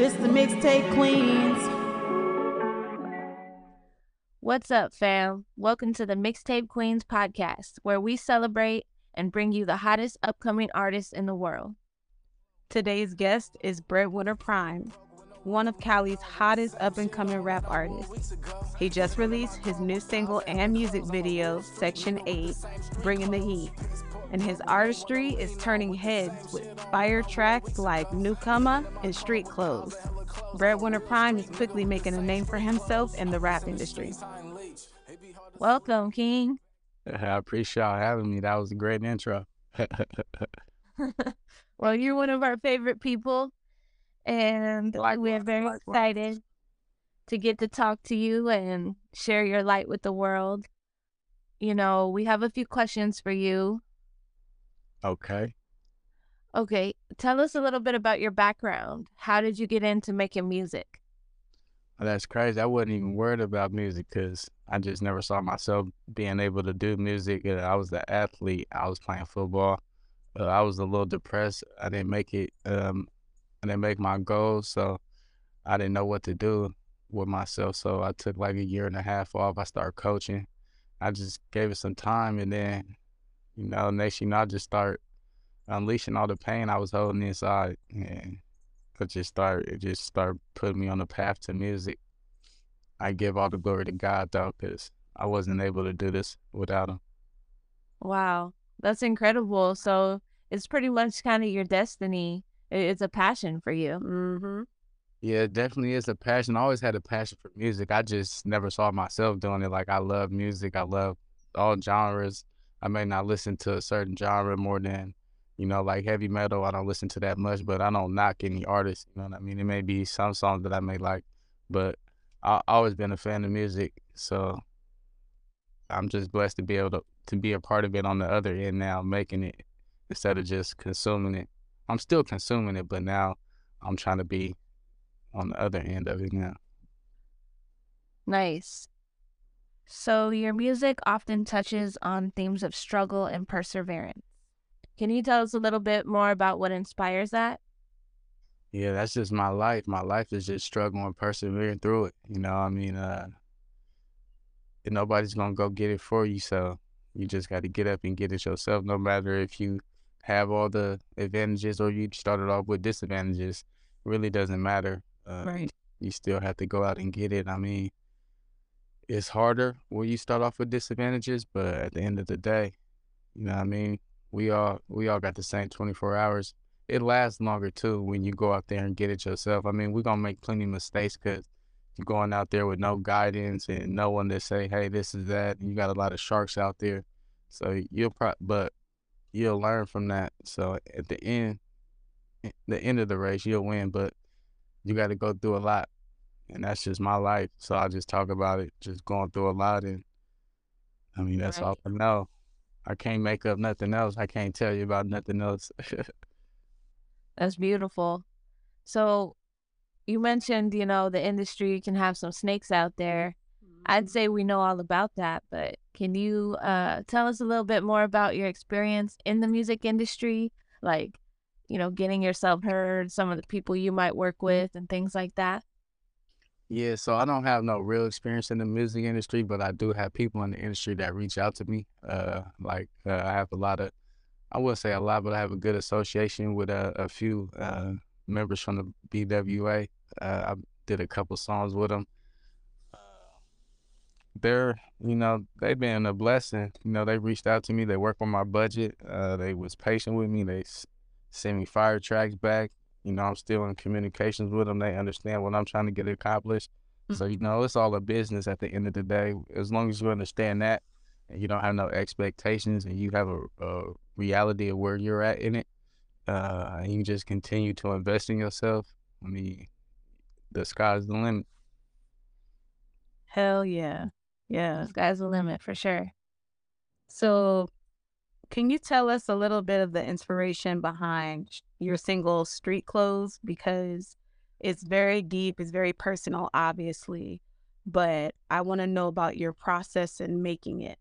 This the mixtape queens. What's up, fam? Welcome to the Mixtape Queens podcast, where we celebrate and bring you the hottest upcoming artists in the world. Today's guest is Breadwinner Prime, one of Cali's hottest up and coming rap artists. He just released his new single and music video, Section 8, Bringing the Heat. And his artistry is turning heads with fire tracks like Newcomer and Street Clothes. Breadwinner Prime is quickly making a name for himself in the rap industry. Welcome, King. I appreciate y'all having me. That was a great intro. well, you're one of our favorite people, and Likewise, we're very likewise. excited to get to talk to you and share your light with the world. You know, we have a few questions for you. Okay. Okay, tell us a little bit about your background. How did you get into making music? Well, That's crazy. I wasn't even worried about music because I just never saw myself being able to do music. Uh, I was the athlete. I was playing football. Uh, I was a little depressed. I didn't make it. Um, I didn't make my goals, so I didn't know what to do with myself. So I took like a year and a half off. I started coaching. I just gave it some time, and then, you know, next you know, I just start unleashing all the pain I was holding inside, and it just start it just start putting me on the path to music. I give all the glory to God though, because I wasn't able to do this without him. Wow, that's incredible. So it's pretty much kind of your destiny. It's a passion for you. Mm-hmm. Yeah, it definitely is a passion. I always had a passion for music. I just never saw myself doing it. Like I love music. I love all genres. I may not listen to a certain genre more than, you know, like heavy metal. I don't listen to that much, but I don't knock any artist. You know what I mean? It may be some songs that I may like, but I I always been a fan of music. So I'm just blessed to be able to to be a part of it on the other end now, making it instead of just consuming it. I'm still consuming it, but now I'm trying to be on the other end of it now. Nice. So your music often touches on themes of struggle and perseverance. Can you tell us a little bit more about what inspires that? Yeah, that's just my life. My life is just struggling and persevering through it. You know, I mean, uh, nobody's gonna go get it for you, so you just got to get up and get it yourself. No matter if you have all the advantages or you started off with disadvantages, really doesn't matter. Uh, Right. you still have to go out and get it. I mean, it's harder when you start off with disadvantages, but at the end of the day, you know what I mean? We all we all got the same 24 hours. It lasts longer too when you go out there and get it yourself. I mean, we're gonna make plenty of mistakes because you're going out there with no guidance and no one to say, hey, this is that. You got a lot of sharks out there, so you'll pro but you'll learn from that. So at the end, eh, the end of the race, you'll win, but you got to go through a lot and that's just my life. So I just talk about it, just going through a lot, and I mean that's all I know. I can't make up nothing else. I can't tell you about nothing else. That's beautiful. So you mentioned, you know, the industry can have some snakes out there. I'd say we know all about that, but can you uh, tell us a little bit more about your experience in the music industry? Like, you know, getting yourself heard, some of the people you might work with, and things like that? Yeah, so I don't have no real experience in the music industry, but I do have people in the industry that reach out to me. Uh, like uh, I have a lot of, I wouldn't say a lot, but I have a good association with a, a few uh, members from the BWA. Uh, I did a couple songs with them. they're you know they've been a blessing you know they reached out to me they work on my budget uh they was patient with me they sent me fire tracks back you know i'm still in communications with them they understand what i'm trying to get accomplished so you know it's all a business at the end of the day as long as you understand that and you don't have no expectations and you have a, a reality of where you're at in it uh and you just continue to invest in yourself i mean the sky's the limit Hell yeah. Yeah. Sky's the limit for sure. So, can you tell us a little bit of the inspiration behind your single Street Clothes? Because it's very deep, it's very personal, obviously, but I want to know about your process in making it.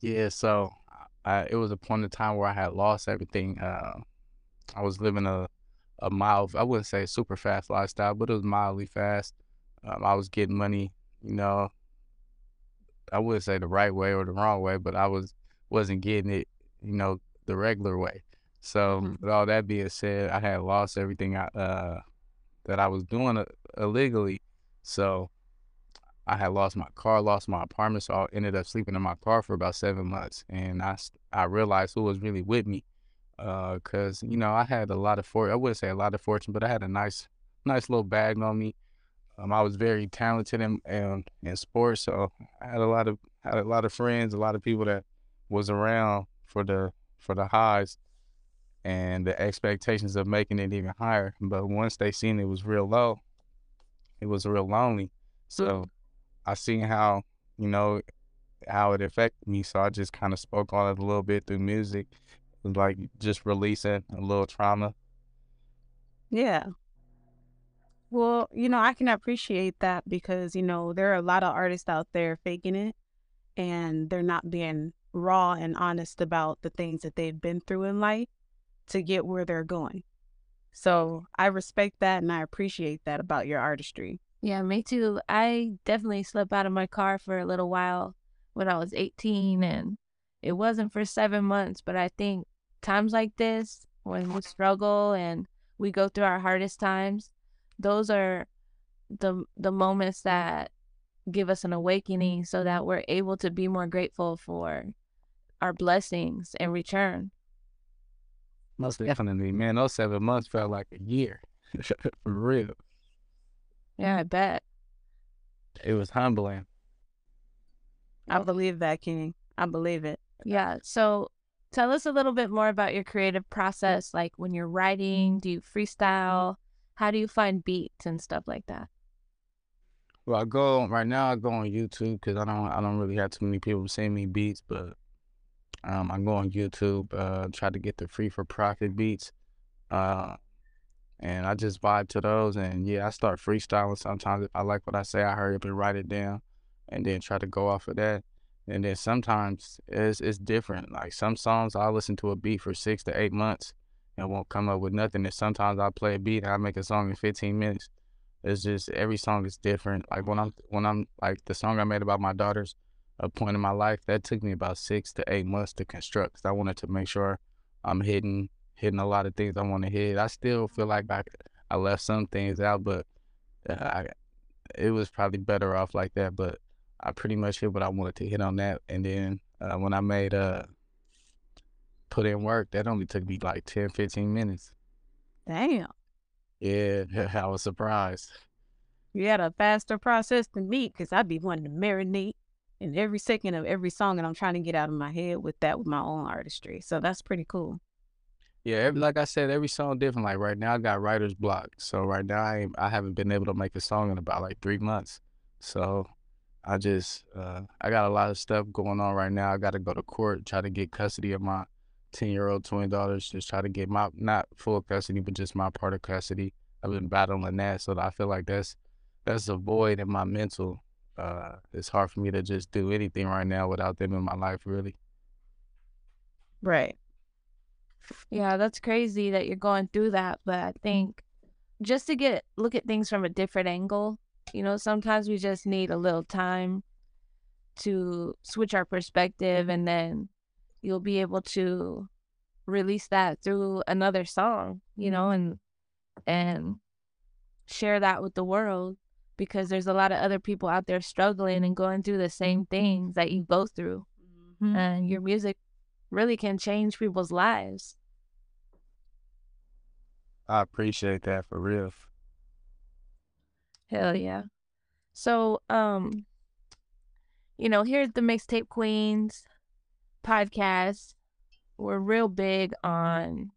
Yeah, so I, it was a point in time where I had lost everything. Uh, I was living a, a mild, I wouldn't say super fast lifestyle, but it was mildly fast. Um, I was getting money, you know, I wouldn't say the right way or the wrong way, but I was wasn't getting it, you know, the regular way. So Mhm. with all that being said, I had lost everything I, uh, that I was doing uh, illegally. So I had lost my car, lost my apartment, so I ended up sleeping in my car for about seven months, and I, I realized who was really with me, uh, cause you know I had a lot of for I wouldn't say a lot of fortune, but I had a nice nice little bag on me. Um, I was very talented in, in in sports, so I had a lot of had a lot of friends, a lot of people that was around for the for the highs and the expectations of making it even higher. But once they seen it was real low, it was real lonely. So I seen how you know how it affected me. So I just kind of spoke on it a little bit through music, like just releasing a little trauma. Yeah. Well, you know, I can appreciate that because, you know, there are a lot of artists out there faking it and they're not being raw and honest about the things that they've been through in life to get where they're going. So I respect that and I appreciate that about your artistry. Yeah, me too. I definitely slept out of my car for a little while when I was 18, and it wasn't for seven months. But I think times like this, when we struggle and we go through our hardest times, those are the the moments that give us an awakening, so that we're able to be more grateful for our blessings in return. Most definitely, man. Those seven months felt like a year, for real. Yeah, I bet. It was humbling. I believe that, King. I believe it. Yeah. So tell us a little bit more about your creative process. Like when you're writing, do you freestyle? How do you find beats and stuff like that? Well, I go right now. I go on YouTube because I don't. I don't really have too many people send me beats, but um, I go on YouTube. Uh, try to get the free for profit beats, uh, and I just vibe to those. And yeah, I start freestyling sometimes. If I like what I say, I hurry up and write it down, and then try to go off of that. And then sometimes it's it's different. Like some songs, I listen to a beat for six to eight months and won't come up with nothing. And sometimes I play a beat and I make a song in 15 minutes. It's just every song is different. Like when I'm when I'm like the song I made about my daughters, a point in my life that took me about six to eight months to construct. 'cause I wanted to make sure I'm hitting hitting a lot of things I want to hit. I still feel like I I left some things out, but uh, I it was probably better off like that. But I pretty much hit what I wanted to hit on that. And then uh, when I made uh put in work, that only took me like 10, 15 minutes. Damn. Yeah, I was surprised. You had a faster process than me because I'd be wanting to marinate in every second of every song and I'm trying to get out of my head with that with my own artistry. So that's pretty cool. Yeah, every, like I said, every song different. Like right now, I got writer's block. So right now, I I haven't been able to make a song in about like three months. So I just uh, I got a lot of stuff going on right now. I got to go to court, try to get custody of my ten year old twin daughters. Just try to get my not full custody, but just my part of custody. I've been battling that, so I feel like that's that's a void in my mental. Uh, it's hard for me to just do anything right now without them in my life, really. Right. Yeah, that's crazy that you're going through that. But I think just to get look at things from a different angle, you know, sometimes we just need a little time to switch our perspective and then you'll be able to release that through another song, you know, and and share that with the world because there's a lot of other people out there struggling and going through the same things that you go through. And your music really can change people's lives. I appreciate that for real. Hell yeah. So, um, you know, here's the Mixtape Queens podcast. We're real big on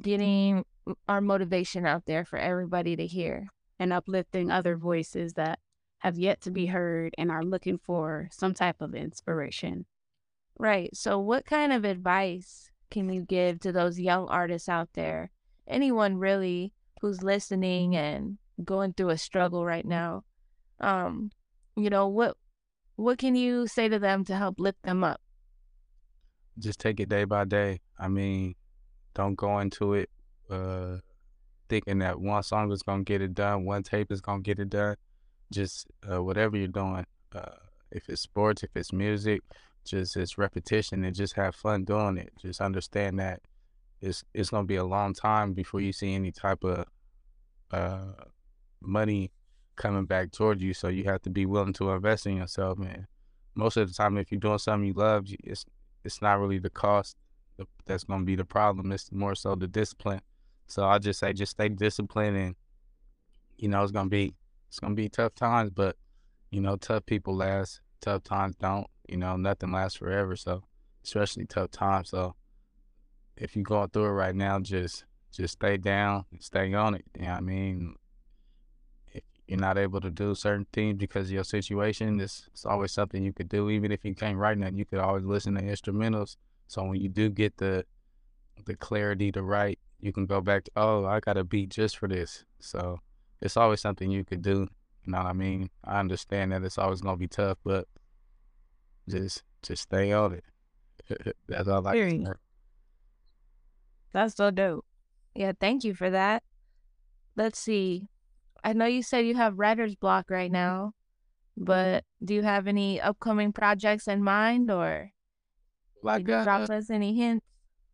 getting our motivation out there for everybody to hear. And uplifting other voices that have yet to be heard and are looking for some type of inspiration. Right. So, what kind of advice can you give to those young artists out there? Anyone really who's listening and going through a struggle right now? Um, you know, what what can you say to them to help lift them up? just take it day by day. I mean, don't go into it uh, thinking that one song is gonna get it done, one tape is gonna get it done. Just uh, whatever you're doing, uh, if it's sports, if it's music, just it's repetition and just have fun doing it. Just understand that it's it's gonna be a long time before you see any type of uh, money coming back towards you. So you have to be willing to invest in yourself, And Most of the time, if you're doing something you love, it's it's not really the cost that's gonna be the problem. It's more so the discipline. So I just say, just stay disciplined, and you know it's gonna be it's gonna be tough times, but you know tough people last, tough times don't. You know nothing lasts forever. So especially tough times. So if you're going through it right now, just just stay down, stay on it. You know what I mean? If you're not able to do certain things because of your situation, it's, it's always something you could do. Even if you can't write nothing, you could always listen to instrumentals. So when you do get the the clarity to write, you can go back to, oh, I got a beat just for this. So it's always something you could do. You know what I mean? I understand that it's always gonna be tough, but just just stay on it. That's all I can say. That's so dope. Yeah, thank you for that. Let's see. I know you said you have writer's block right mm-hmm. now, mm-hmm. but do you have any upcoming projects in mind or I got, drop uh us any hints?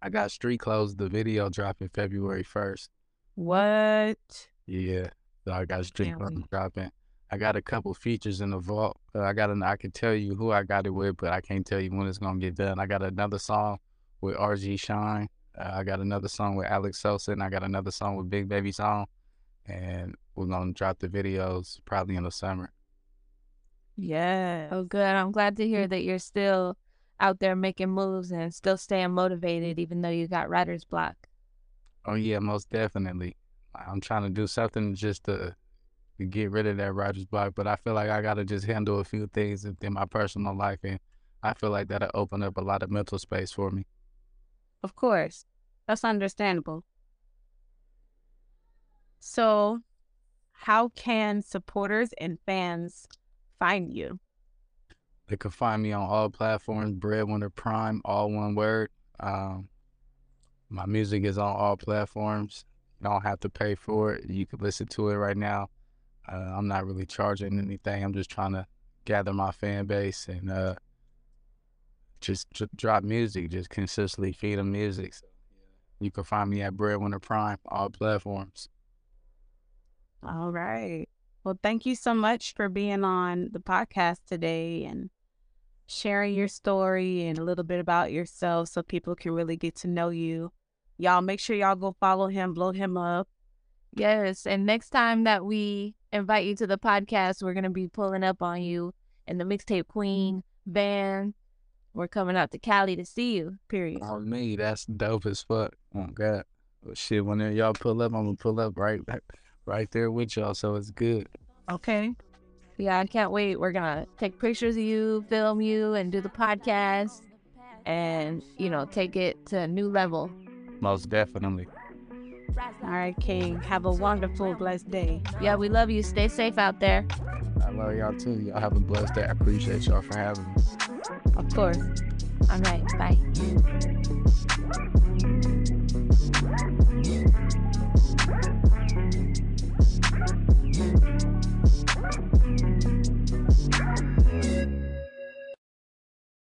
I got Street Clothes, the video dropping February 1st. What? Yeah. So I got Street Can't Clothes dropping. I got a couple features in the vault. Uh, I got an, I can tell you who I got it with, but I can't tell you when it's going to get done. I got another song with RG Shine. Uh, I got another song with Alex Sosa, and I got another song with Big Baby Song. And we're going to drop the videos probably in the summer. Yeah. Oh, good. I'm glad to hear that you're still out there making moves and still staying motivated, even though you got writer's block. Oh yeah, most definitely. I'm trying to do something just to, to get rid of that writer's block, but I feel like I gotta just handle a few things in in my personal life, and I feel like that'll open up a lot of mental space for me. Of course. That's understandable. So, how can supporters and fans find you? They can find me on all platforms, Breadwinner Prime, all one word. Um, my music is on all platforms. You don't have to pay for it. You can listen to it right now. Uh, I'm not really charging anything. I'm just trying to gather my fan base and uh, just dr- drop music, just consistently feed them music. So. You can find me at Breadwinner Prime, all platforms. All right. Well, thank you so much for being on the podcast today and sharing your story and a little bit about yourself so people can really get to know you. Y'all make sure y'all go follow him, blow him up. Yes. And next time that we invite you to the podcast, we're going to be pulling up on you in the Mixtape Queen van. We're coming out to Cali to see you, period. Oh, me, that's dope as fuck. Oh, God. Well, shit, when y'all pull up, I'm going to pull up right, right there with y'all, so it's good. Okay. Yeah, I can't wait. We're going to take pictures of you, film you, and do the podcast and, you know, take it to a new level. Most definitely. All right, King. Have a wonderful, blessed day. Yeah, we love you. Stay safe out there. I love y'all too. Y'all have a blessed day. I appreciate y'all for having me. Of course. All right. Bye.